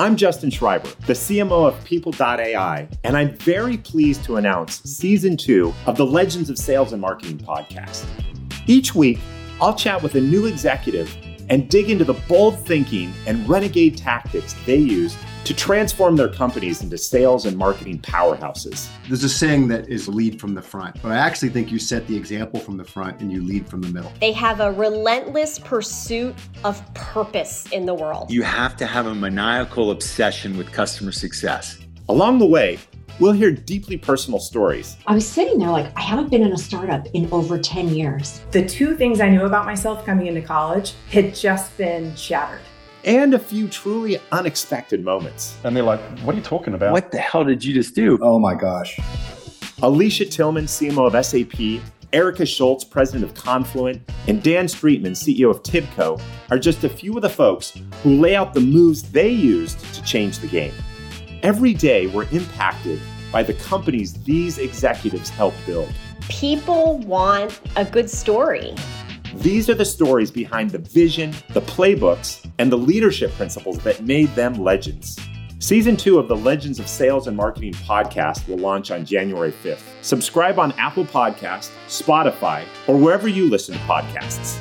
I'm Justin Shriber, the CMO of People.ai, and I'm very pleased to announce season two of the Legends of Sales and Marketing podcast. Each week, I'll chat with a new executive and dig into the bold thinking and renegade tactics they use to transform their companies into sales and marketing powerhouses. There's a saying that is lead from the front, but I actually think you set the example from the front and you lead from the middle. They have a relentless pursuit of purpose in the world. You have to have a maniacal obsession with customer success. Along the way, we'll hear deeply personal stories. I was sitting there like, I haven't been in a startup in over 10 years. The two things I knew about myself coming into college had just been shattered. And a few truly unexpected moments. And they're like, What are you talking about? What the hell did you just do? Oh my gosh. Alicia Tillman, CMO of SAP, Erica Schultz, president of Confluent, and Dan Streetman, CEO of Tibco, are just a few of the folks who lay out the moves they used to change the game. Every day, we're impacted by the companies these executives help build. People want a good story. These are the stories behind the vision, the playbooks, and the leadership principles that made them legends. Season two of the Legends of Sales and Marketing podcast will launch on January 5th. Subscribe on Apple Podcasts, Spotify, or wherever you listen to podcasts.